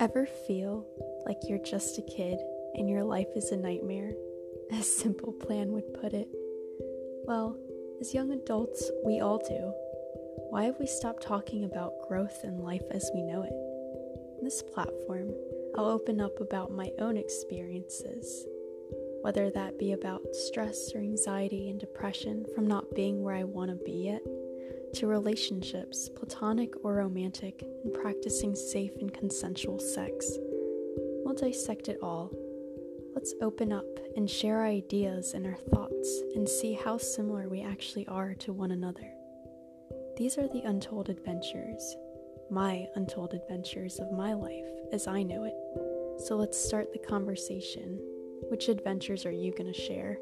Ever feel like you're just a kid and your life is a nightmare? A Simple Plan would put it. Well, as young adults, we all do. Why have we stopped talking about growth and life as we know it? In this platform, I'll open up about my own experiences, whether that be about stress or anxiety and depression from not being where I want to be yet to relationships, platonic or romantic, and practicing safe and consensual sex. We'll dissect it all. Let's open up and share our ideas and our thoughts and see how similar we actually are to one another. These are the untold adventures, my untold adventures of my life as I know it. So let's start the conversation. Which adventures are you going to share?